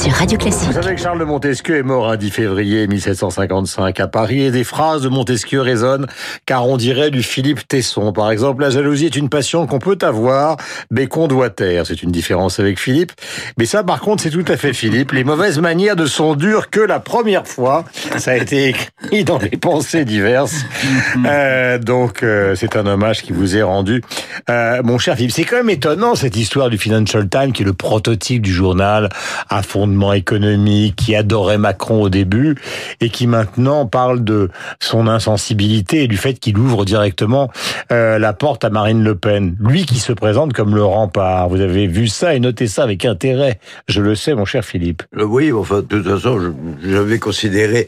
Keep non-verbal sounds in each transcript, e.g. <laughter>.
sur Radio Classique. Vous savez que Charles de Montesquieu est mort un 10 février 1755 à Paris et des phrases de Montesquieu résonnent car on dirait du Philippe Tesson. Par exemple, la jalousie est une passion qu'on peut avoir mais qu'on doit taire. C'est une différence avec Philippe. Mais ça, par contre, c'est tout à fait Philippe. Les mauvaises manières ne sont dures que la première fois. Ça a été écrit dans les pensées diverses. <laughs> Euh, donc, euh, c'est un hommage qui vous est rendu. Euh, mon cher Philippe, c'est quand même étonnant cette histoire du Financial Times qui est le prototype du journal à fondement économique, qui adorait Macron au début et qui maintenant parle de son insensibilité et du fait qu'il ouvre directement euh, la porte à Marine Le Pen. Lui qui se présente comme le rempart. Vous avez vu ça et noté ça avec intérêt. Je le sais, mon cher Philippe. Euh, Oui, enfin, de toute façon, j'avais considéré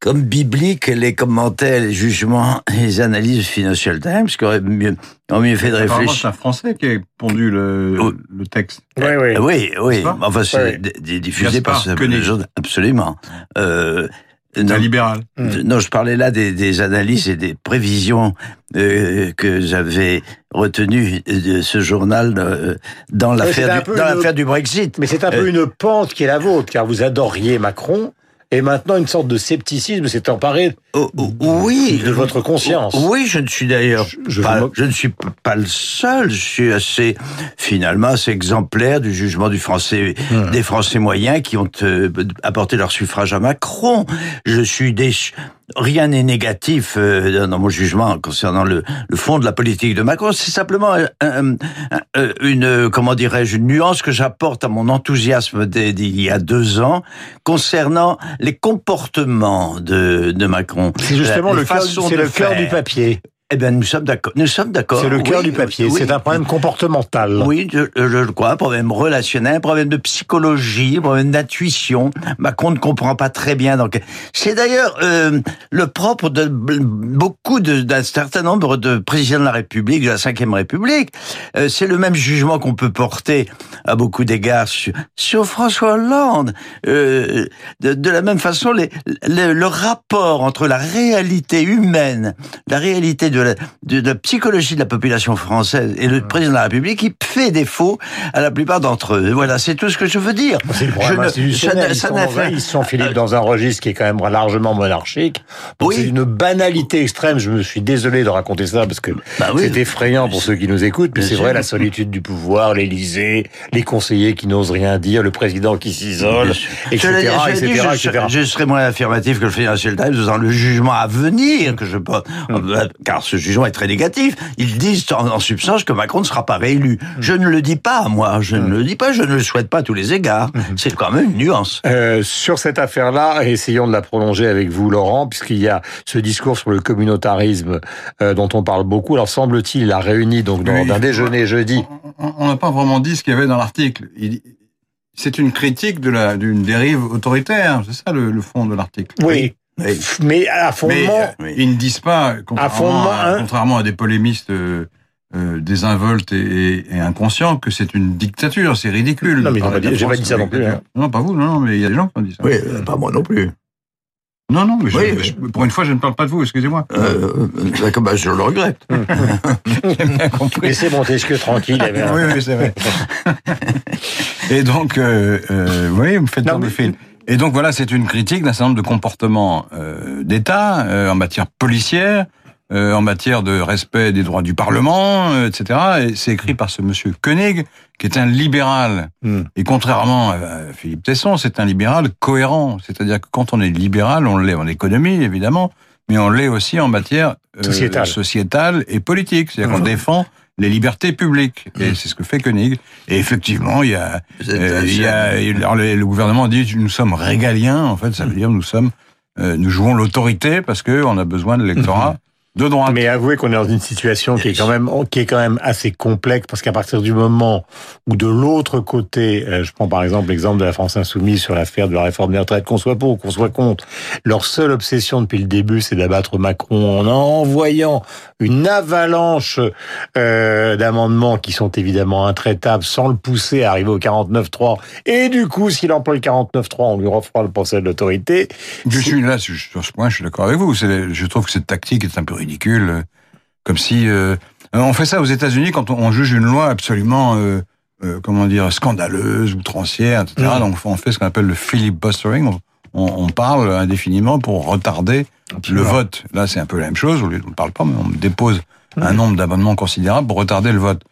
comme biblique les commentaires, les jugements, les analyses du Financial Times, qui auraient mieux, ont mieux fait de réfléchir. c'est un Français qui a pondu le, Oh. le texte. Oui, oui. Euh, Oui, oui. Enfin, c'est Oui. diffusé par ce journal- Absolument. Euh, C'est non, un libéral. Mm. non, je parlais là des, des analyses et des prévisions euh, que j'avais retenues de ce journal euh, dans l'affaire du, dans une- l'affaire du Brexit. Mais c'est un peu Euh, une pente qui est la vôtre, car vous adoriez Macron, et maintenant une sorte de scepticisme s'est emparé Oh, oh, oui, de votre conscience. Oui, je ne suis d'ailleurs Je- je pas, je ne suis pas le seul. Je suis assez, finalement, assez exemplaire du jugement du français, Hmm. des Français moyens qui ont euh, apporté leur suffrage à Macron. Je suis déçu. Rien n'est négatif euh, dans mon jugement concernant le, le fond de la politique de Macron. C'est simplement un- un- un- une, comment dirais-je, une nuance que j'apporte à mon enthousiasme d'il y a deux ans concernant les comportements de, de Macron. C'est justement Les le cœur, c'est le du papier. Eh bien, nous sommes d'accord. Nous sommes d'accord. C'est le cœur Oui, du papier. oui. C'est un problème comportemental. Oui, je, je le crois, un problème relationnel, un problème de psychologie, un problème d'intuition. Macron ne comprend pas très bien. Donc, c'est d'ailleurs euh, le propre de beaucoup d'un certain nombre de présidents de la République, de la Ve République. Euh, c'est le même jugement qu'on peut porter à beaucoup d'égards sur, sur François Hollande. Euh, de, de la même façon, les, le rapport entre la réalité humaine, la réalité de la, de la psychologie de la population française et le président de la République, il fait défaut à la plupart d'entre eux. Voilà, c'est tout ce que je veux dire. C'est le problème Je ne- institutionnel. Ils sont, fait- ils sont, Philippe, dans un registre qui est quand même largement monarchique. Oui. C'est une banalité extrême. Je me suis désolé de raconter ça parce que Bah oui. c'est effrayant pour ceux qui nous écoutent. Mais c'est vrai, la solitude du pouvoir, l'Élysée, les conseillers qui n'osent rien dire, le président qui s'isole, etc., dit, je, etc. serais- je serais moins affirmatif que le Financial Times dans le jugement à venir que je peux, Hum. car ce jugement est très négatif. Ils disent en, en substance que Macron ne sera pas réélu. Je ne le dis pas, moi. Je ne le dis pas. Je ne le souhaite pas à tous les égards. Hum. C'est quand même une nuance. Euh, sur cette affaire-là, essayons de la prolonger avec vous, Laurent, puisqu'il y a ce discours sur le communautarisme euh, dont on parle beaucoup. Alors semble-t-il, il a réuni donc dans Oui. un déjeuner jeudi. On on n'a pas vraiment dit ce qu'il y avait dans l'article. Il- C'est une critique de la d'une dérive autoritaire. C'est ça le, le fond de l'article. Oui, Oui. mais à Mais fondement, euh, ils ne disent pas, contrairement, fondement, à, hein. contrairement à des polémistes euh, euh, désinvoltes et, et, inconscients, que c'est une dictature. C'est ridicule. Non, mais j'ai pas dit ça non plus, hein. Non, pas vous, non, non, mais il y a des gens qui ont dit ça. Oui, euh, pas moi non plus. Non, non, mais je- Oui, je- pour une fois, je ne parle pas de vous, excusez-moi. Euh, d'accord, bah, je le regrette. <laughs> J'ai bien compris. laissez Montesquieu tranquille. avait un- oui, oui, c'est vrai. <laughs> Et donc, euh, euh, oui, vous me faites Non, mais- le fil. Et donc voilà, c'est une critique d'un certain nombre de comportements euh, d'État euh, en matière policière, euh, en matière de respect des droits du Parlement, euh, etc. Et c'est écrit par ce monsieur Koenig, qui est un libéral. Hmm. Et contrairement à Philippe Tesson, c'est un libéral cohérent. C'est-à-dire que quand on est libéral, on l'est en économie, évidemment, mais on l'est aussi en matière euh, Sociétale. sociétale et politique. C'est-à-dire qu'on Mhm. défend les libertés publiques. Et c'est ce que fait Koenig. Et effectivement, il y a, euh, il y a alors, le, le gouvernement dit nous sommes régaliens. En fait, ça veut dire nous sommes, euh, nous jouons l'autorité parce que on a besoin de l'électorat de droite. Mais avouez qu'on est dans une situation qui est quand même qui est quand même assez complexe parce qu'à partir du moment où de l'autre côté, euh, je prends par exemple l'exemple de la France insoumise sur l'affaire de la réforme des retraites, qu'on soit pour ou qu'on soit contre, leur seule obsession depuis le début, c'est d'abattre Macron en envoyant une avalanche euh, d'amendements qui sont évidemment intraitables sans le pousser à arriver au 49-3. Et du coup, s'il emploie le 49-3, on lui refera le procès de l'autorité. Je suis là sur ce point, je suis d'accord avec vous. Je trouve que cette tactique est un peu ridicule, euh, comme si euh, on fait ça aux États-Unis quand on, on juge une loi absolument euh, euh, comment dire, scandaleuse, outrancière, etc. Mm. Donc on fait ce qu'on appelle le filibustering. On, on, on parle indéfiniment pour retarder le vote. Là, c'est un peu la même chose. On ne parle pas, mais on dépose un nombre d'amendements considérable pour retarder le vote.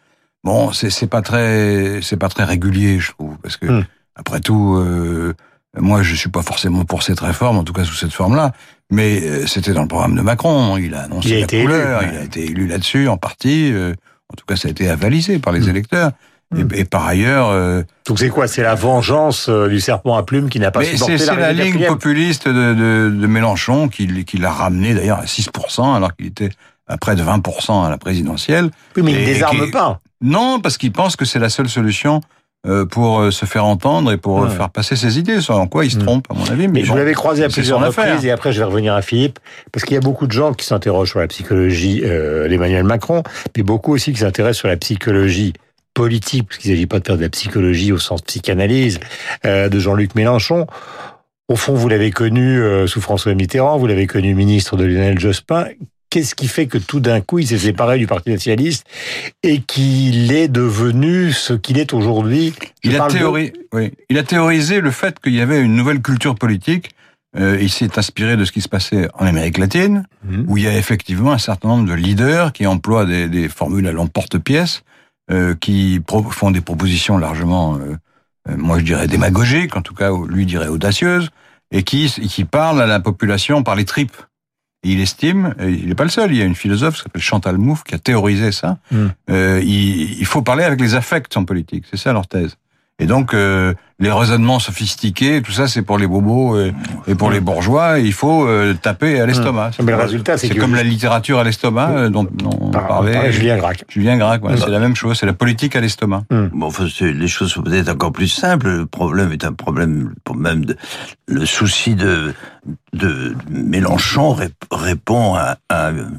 Bon, c'est pas très c'est pas très régulier, je trouve, parce que Mm. après tout, euh, moi, je suis pas forcément pour cette réforme, en tout cas sous cette forme-là. Mais euh, c'était dans le programme de Macron. Il a annoncé Il a la élu, couleur. ouais. Il a été élu là-dessus en partie. euh, en tout cas, ça a été avalisé par les Mm. électeurs. Mm. Et, et par ailleurs, euh, Donc c'est quoi? C'est la vengeance euh, du serpent à plumes qui n'a pas supporté la c'est la ligne populiste de, de, de Mélenchon qui, qui l'a ramené d'ailleurs à 6%, alors qu'il était à près de 20% à la présidentielle. Oui, mais il ne désarme qui- pas. Non, parce qu'il pense que c'est la seule solution pour euh, se faire entendre et pour euh, Ouais. faire passer ses idées. En quoi il se Mm. trompe, à mon avis. Mais, Mais je bon, l'avais croisé à plusieurs reprises et après je vais revenir à Philippe parce qu'il y a beaucoup de gens qui s'interrogent sur la psychologie euh, d'Emmanuel Macron, mais beaucoup aussi qui s'intéressent sur la psychologie politique, parce qu'il ne s'agit pas de faire de la psychologie au sens psychanalyse euh, de Jean-Luc Mélenchon. Au fond, vous l'avez connu euh, sous François Mitterrand, vous l'avez connu ministre de Lionel Jospin. Qu'est-ce qui fait que tout d'un coup, il s'est séparé du Parti socialiste et qu'il est devenu ce qu'il est aujourd'hui? Il, a de- oui, il a théorisé le fait qu'il y avait une nouvelle culture politique. Euh, il s'est inspiré de ce qui se passait en Amérique latine, Mhm. où il y a effectivement un certain nombre de leaders qui emploient des, des formules à l'emporte-pièce, euh, qui font des propositions largement, euh, moi je dirais démagogiques, en tout cas lui dirait audacieuses, et qui, qui parlent à la population par les tripes. Et il estime, et il n'est pas le seul, il y a une philosophe qui s'appelle Chantal Mouffe qui a théorisé ça, Mm. euh, il, il faut parler avec les affects en politique, c'est ça leur thèse. Et donc, euh, les raisonnements sophistiqués, tout ça, c'est pour les bobos et, et pour les bourgeois. Il faut euh, taper à l'estomac. Mais le résultat, c'est comme la littérature à l'estomac euh, dont, dont on Par- parlait. par Julien Gracq. Julien Gracq, ouais, Mm. c'est la même chose. C'est la politique à l'estomac. Bon, enfin, c'est- les choses sont peut-être encore plus simples. Le problème est un problème, pour même de, le souci de, de Mélenchon rép- répond à, à un,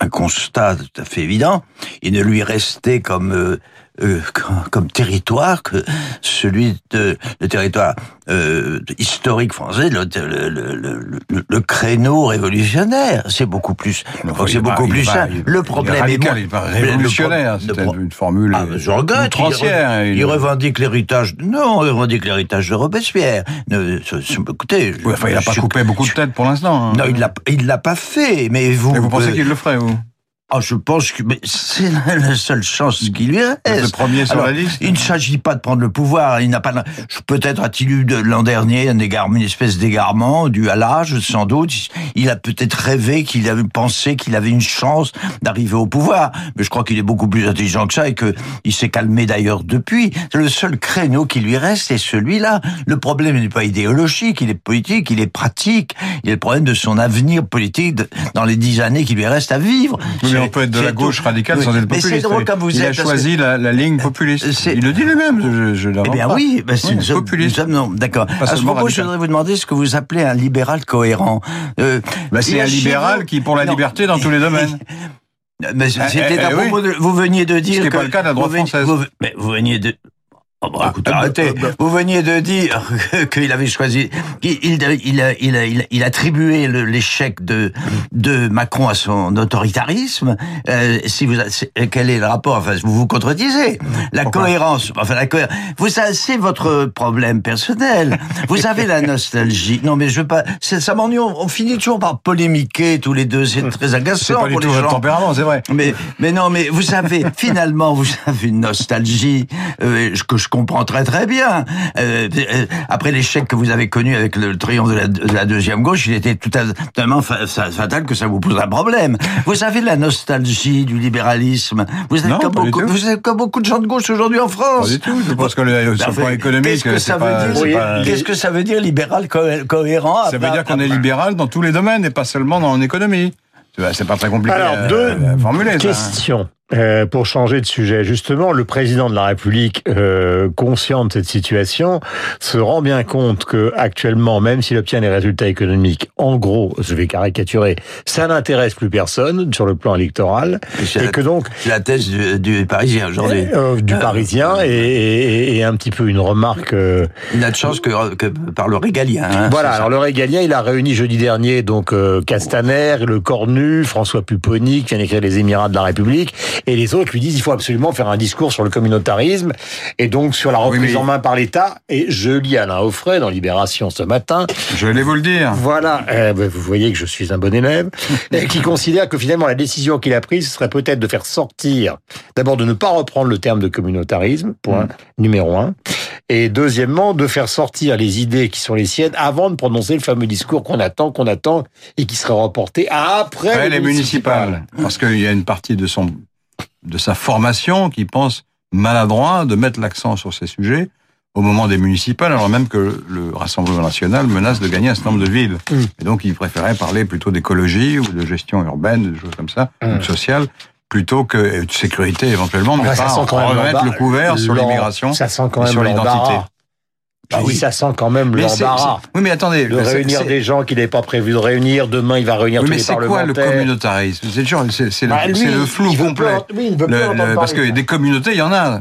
un constat tout à fait évident. Il ne lui restait comme euh, comme, comme territoire que celui de le territoire euh, historique français, le, le, le, le- créneau révolutionnaire. C'est beaucoup plus. C'est est pas- beaucoup est plus il- Le est problème est radical, moins- il est pas révolutionnaire. pro- le C'était pro- une formule ah, je regrette. Il, re- Il- il revendique l'héritage. Non, il revendique l'héritage de Robespierre. Ne, ce- ce- écoutez, Ouais, enfin, il n'a pas coupé beaucoup de têtes pour l'instant. hein. Non, il l'a, il l'a pas fait. Mais vous. Et vous pensez euh, qu'il le ferait, vous? Ah, je pense que c'est la, seule chance qui lui Le reste. premier sur Alors, la liste Il ne s'agit pas de prendre le pouvoir. Il n'a pas. Peut-être a-t-il eu l'an dernier un égarement, une espèce d'égarement dû à l'âge, sans doute. Il a peut-être rêvé qu'il avait pensé qu'il avait une chance d'arriver au pouvoir. Mais je crois qu'il est beaucoup plus intelligent que ça et que il s'est calmé d'ailleurs depuis. Le seul créneau qui lui reste est celui-là. Le problème n'est pas idéologique, il est politique, il est pratique. Il est le problème de son avenir politique dans les dix années qui lui restent à vivre. Oui, mais on peut être de la gauche tout. radicale Oui. sans être Mais populiste. c'est drôle comme vous il êtes. a que- choisi la, la ligne populiste. C'est- Il le dit lui-même. Je, je eh bien pas. oui, ben, c'est Oui, nous sommes- populiste. nous sommes- non, d'accord. À ce propos, je voudrais vous demander ce que vous appelez un libéral cohérent. Euh, Bah, c'est un libéral vous- qui pour la Non. liberté dans tous les domaines. <laughs> Mais eh, eh, oui. de, vous veniez de dire que pas le cas de la droite vous veniez- française. Vous, mais vous veniez de Oh bah, écoutez, ah, arrêtez. bah, bah. Vous veniez de dire <laughs> qu'il avait choisi, qu'il il, il, il, il, attribuait l'échec de, de Macron à son autoritarisme. Euh, si vous, c'est- quel est le rapport? Enfin, vous vous contredisez. La Pourquoi? cohérence, enfin la cohérence. Vous c'est votre problème personnel. Vous avez la nostalgie. Non, mais je veux pas. Ça m'ennuie. On, on finit toujours par polémiquer tous les deux. C'est très C'est agaçant pas du pour tout les votre gens. tempérament, c'est vrai. Mais, mais non, mais vous savez, finalement, vous avez une nostalgie euh, que je comprends très très bien. Euh, euh, après l'échec que vous avez connu avec le triomphe de la, de la deuxième gauche, il était tout à- fa- fa- fatal que ça vous pose un problème. Vous avez la nostalgie du libéralisme. Vous êtes, Non, comme, pas beaucoup, tout. vous êtes comme beaucoup de gens de gauche aujourd'hui en Pas France. du tout. Je pense que le, sur le plan économique, Qu'est-ce que ça pas- veut dire pas- Qu'est-ce que ça veut dire libéral cohé- cohérent Ça veut dire qu'on est libéral dans tous les domaines et pas seulement dans l'économie. C'est pas très compliqué Alors, deux à formuler, ça. Euh, pour changer de sujet, justement, le président de la République, euh, conscient de cette situation, se rend bien compte que actuellement, même s'il obtient les résultats économiques, en gros, je vais caricaturer, ça n'intéresse plus personne sur le plan électoral, et la- que donc la thèse du, du Parisien aujourd'hui. euh, du Euh, Parisien et, et- et un petit peu une remarque. euh, Il n'a de chance que, que par le régalien. hein, Voilà, ça. alors le régalien, il a réuni jeudi dernier donc euh, Castaner, le Cornu, François Pupponi, qui vient d'écrire Les Émirats de la République, Et les autres lui disent il faut absolument faire un discours sur le communautarisme et donc sur la Oui, reprise mais- en main par l'État. Et je lis Alain Offray dans Libération ce matin. Je vais vous le dire. Voilà, euh, vous voyez que je suis un bon élève, <laughs> qui considère que finalement la décision qu'il a prise serait peut-être de faire sortir, d'abord de ne pas reprendre le terme de communautarisme, point numéro un, et deuxièmement de faire sortir les idées qui sont les siennes avant de prononcer le fameux discours qu'on attend, qu'on attend, et qui serait reporté après, Après les les municipales. Parce qu'il y a une partie de son, de sa formation qui pense maladroit de mettre l'accent sur ces sujets au moment des municipales, alors même que le Rassemblement national menace de gagner un certain nombre de villes. Mm. Et donc, il préférait parler plutôt d'écologie ou de gestion urbaine, de choses comme ça, Mm. ou de sociale, plutôt que et de sécurité éventuellement, mais Enfin, pas remettre le couvert sur l'immigration Ça sent quand et sur l'identité. Je oui. ça sent quand même Mais l'embarras. Oui, mais attendez. De réunir des gens qu'il n'avait pas prévu de réunir. Demain, il va réunir Oui, tous mais les c'est quoi le parlementaires. communautarisme? C'est le, Bah, lui, c'est le flou il complet. plus oui, il veut Le- le- parce que des communautés, il y en a.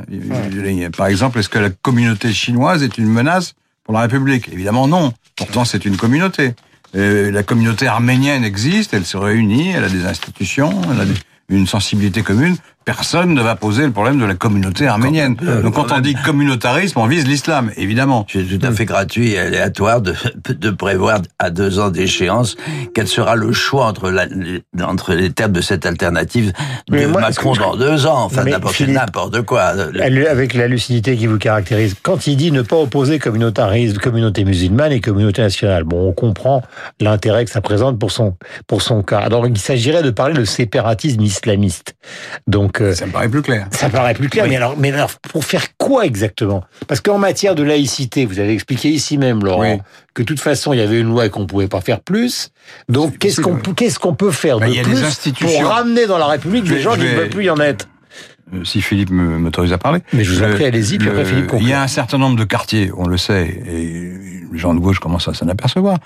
Par exemple, est-ce que la communauté chinoise est une menace pour la République? Évidemment non. Pourtant, c'est une communauté. Euh, la communauté arménienne existe, elle se réunit, elle a des institutions, elle a une sensibilité commune. Personne ne va poser le problème de la communauté arménienne. euh, Donc quand quand on dit communautarisme, on vise l'islam, évidemment. C'est tout à fait gratuit et aléatoire de, de prévoir à deux ans d'échéance quel sera le choix entre, la, les- entre les termes de cette alternative de Mais moi, Macron dans deux ans. Enfin, n'importe quoi. Avec la lucidité qui vous caractérise, quand il dit ne pas opposer communautarisme, communauté musulmane et communauté nationale, bon, on comprend l'intérêt que ça présente pour son, pour son cas. Alors, il s'agirait de parler de séparatisme islamiste. Donc, euh, Ça me paraît plus clair. ça paraît plus clair. Mais alors, mais alors, pour faire quoi exactement? Parce qu'en matière de laïcité, vous avez expliqué ici même, Laurent, Oui. que de toute façon, il y avait une loi et qu'on pouvait pas faire plus. Donc, qu'est-ce qu'on peut, qu'est-ce qu'on peut faire Ben, de plus pour ramener dans la République des gens qui ne veulent plus y en être? Si Philippe me- m'autorise à parler. Mais je vous en prie, allez-y, puis après Philippe conclut. Il y a un certain nombre de quartiers, on le sait, et les gens de gauche commencent à s'en apapercevoir,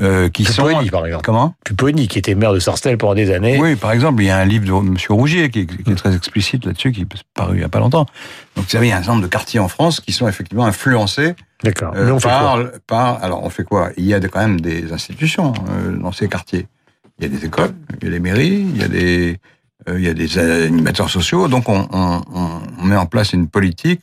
euh, qui sont... Pupponi, par exemple. Comment? Pupponi, qui était maire de Sarcelles pendant des années. Oui, par exemple, il y a un livre de M. Rougier qui, qui est très explicite là-dessus, qui est paru il n'y a pas longtemps. Donc, vous savez, il y a un certain nombre de quartiers en France qui sont effectivement influencés D'accord. euh, fait quoi? par, par... Alors, on fait quoi? Il y a quand même des institutions euh, dans ces quartiers. Il y a des écoles, il y a des mairies, il y a des, euh, il y a des animateurs sociaux. Donc, on, on, on- met en place une politique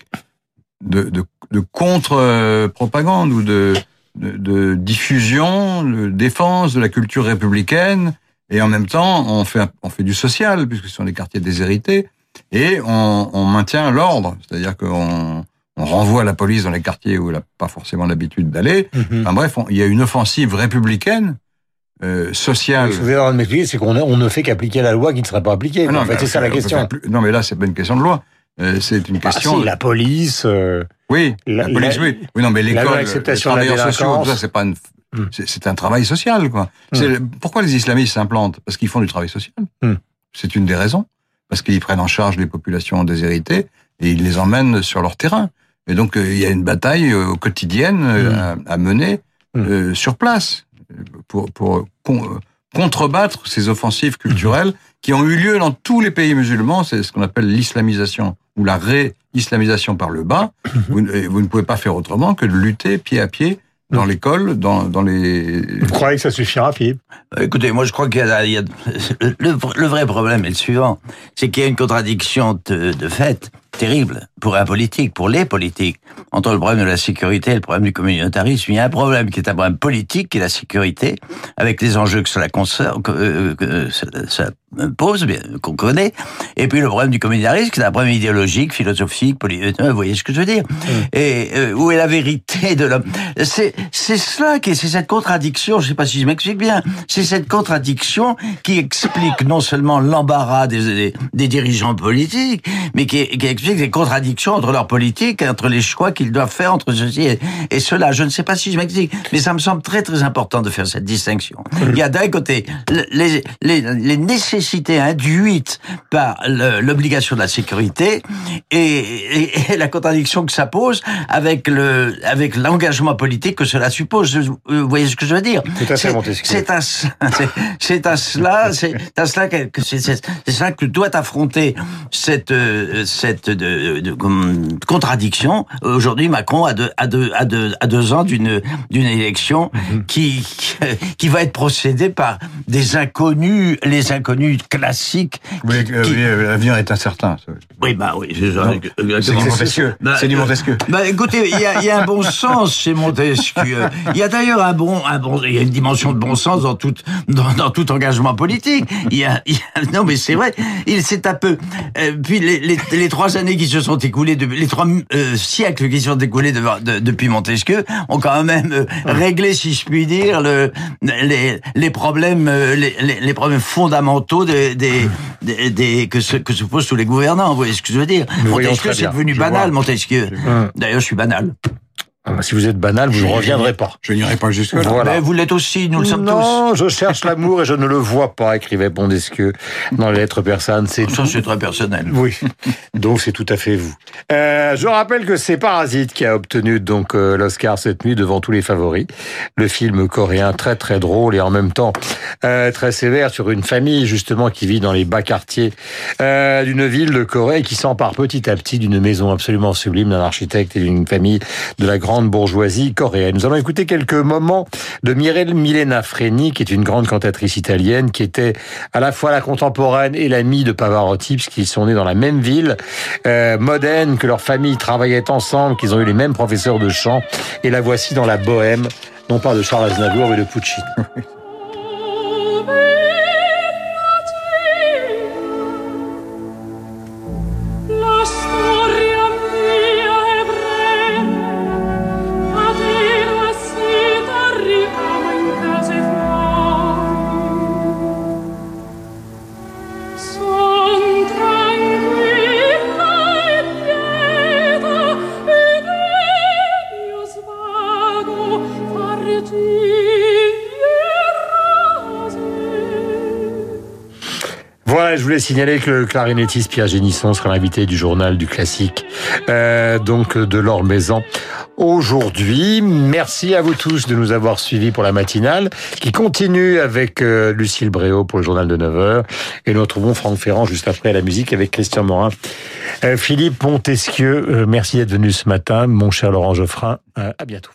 de, de, de contre-propagande ou de, de, diffusion, de défense de la culture républicaine. Et en même temps, on fait, on fait du social, puisque ce sont des quartiers déshérités. Et on, on maintient l'ordre. C'est-à-dire qu'on on renvoie la police dans les quartiers où elle n'a pas forcément l'habitude d'aller. Mhm. Enfin bref, il y a une offensive républicaine, euh, sociale. Ce que vous avez de m'expliquer, c'est qu'on on ne fait qu'appliquer la loi qui ne serait pas appliquée. Ah quoi. en fait, c'est ça la question. plus- Non, mais là, c'est pas une question de loi. Euh, c'est une Ah, question. si, la police. euh, Oui, la- la, police, la- oui. Oui, non, mais l'école, les travailleurs sociaux, tout ça, c'est pas une, Hmm. c'est, un travail social, quoi. Le- pourquoi les islamistes s'implantent? Parce qu'ils font du travail social. Hmm. C'est une des raisons. Parce qu'ils prennent en charge les populations déshéritées et ils les emmènent sur leur terrain. Et donc, euh, il y a une bataille quotidienne à, à mener Hmm. sur place pour, pour con- euh, contrebattre ces offensives culturelles qui ont eu lieu dans tous les pays musulmans. C'est ce qu'on appelle l'islamisation ou la ré-islamisation par le bas. Vous, ne- vous ne pouvez pas faire autrement que de lutter pied à pied dans l'école, dans, dans les... Vous croyez que ça suffira, Philippe? Écoutez, moi je crois qu'il y a, il y a- le, le vrai problème est le suivant, c'est qu'il y a une contradiction de, de fait terrible pour un politique, pour les politiques, entre le problème de la sécurité et le problème du communautarisme. Il y a un problème qui est un problème politique, qui est la sécurité, avec les enjeux que cela concerne, que, euh, que ça, ça pose, bien qu'on connaît, et puis le problème du communautarisme, qui est un problème idéologique, philosophique, politique. Vous voyez ce que je veux dire? Et euh, où est la vérité de l'homme? C'est c'est cela qui est, c'est cette contradiction. Je sais pas si je m'explique bien. C'est cette contradiction qui explique non seulement l'embarras des, des, des dirigeants politiques, mais qui, qui explique les contradictions entre leur politique, et entre les choix qu'ils doivent faire entre ceci et, et cela. Je ne sais pas si je m'explique, mais ça me semble très très important de faire cette distinction. Il y a d'un côté le- les, les, les nécessités induites par l'obligation de la sécurité et, et- et la contradiction que ça pose avec le avec l'engagement politique que cela suppose. Vous voyez ce que je veux dire? C'est- à, c'est- cela, c'est à cela que c'est que doit affronter cette euh, cette de, de- contradiction. Aujourd'hui, Macron a deux, a deux, a deux, a deux ans d'une d'une élection Mhm. qui <laughs> qui va être procédée par des inconnus, les inconnus classiques. Oui, qui- euh, oui, euh, l'avenir est incertain. oui, bah oui, c'est. Exactement. C'est du Montesquieu. Bah, C'est du euh, Montesquieu. Bah, écoutez, il y a, il y a un bon <laughs> sens chez Montesquieu. Il y a d'ailleurs un bon, un bon, il y a une dimension de bon sens dans tout, dans, dans tout engagement politique. Il y a, il y a- non, mais c'est vrai. Il s'est un peu, euh, puis les, les, les trois années qui se sont écoulées, de, les trois euh, siècles qui se sont écoulés de- de- depuis Montesquieu ont quand même euh, réglé, si je puis dire, le, les, les problèmes, euh, les, problèmes fondamentaux des, des, des, des- que, se, que se posent tous les gouvernants. Vous voyez ce que je veux dire Nous Montesquieu, c'est devenu Je banal, vois. Montesquieu. D'ailleurs, je suis banal. Ah bah, Si vous êtes banal, vous ne reviendrez pas. Je n'irai pas jusque là. Voilà. Mais vous l'êtes aussi, nous le sommes non, je cherche <laughs> l'amour et je ne le vois pas, écrivait Montesquieu dans les lettres persanes. C'est tous. Ça, c'est très personnel. Oui, donc c'est tout à fait vous. Euh, je rappelle que c'est Parasite qui a obtenu donc euh, l'Oscar cette nuit devant tous les favoris. Le film coréen très très drôle et en même temps euh, très sévère sur une famille justement qui vit dans les bas quartiers euh, d'une ville de Corée et qui s'empare petit à petit d'une maison absolument sublime d'un architecte et d'une famille de la grande bourgeoisie coréenne. Nous allons écouter quelques moments de Mireille Milena Freni, qui est une grande cantatrice italienne, qui était à la fois la contemporaine et l'amie de Pavarotti, puisqu'ils sont nés dans la même ville, euh, Modène, que leur famille travaillait ensemble, qu'ils ont eu les mêmes professeurs de chant. Et la voici dans la bohème, non pas de Charles Aznavour, mais de Puccini. <laughs> Je voulais signaler que le Pierre Génisson sera l'invité du journal du classique, euh, donc de l'Or Maison. Aujourd'hui, merci à vous tous de nous avoir suivis pour la matinale, qui continue avec euh, Lucille Bréau pour le journal de 9h. Et nous retrouvons Franck Ferrand juste après la musique avec Christian Morin. Euh, Philippe Montesquieu, euh, merci d'être venu ce matin. Mon cher Laurent Geoffrin, euh, à bientôt.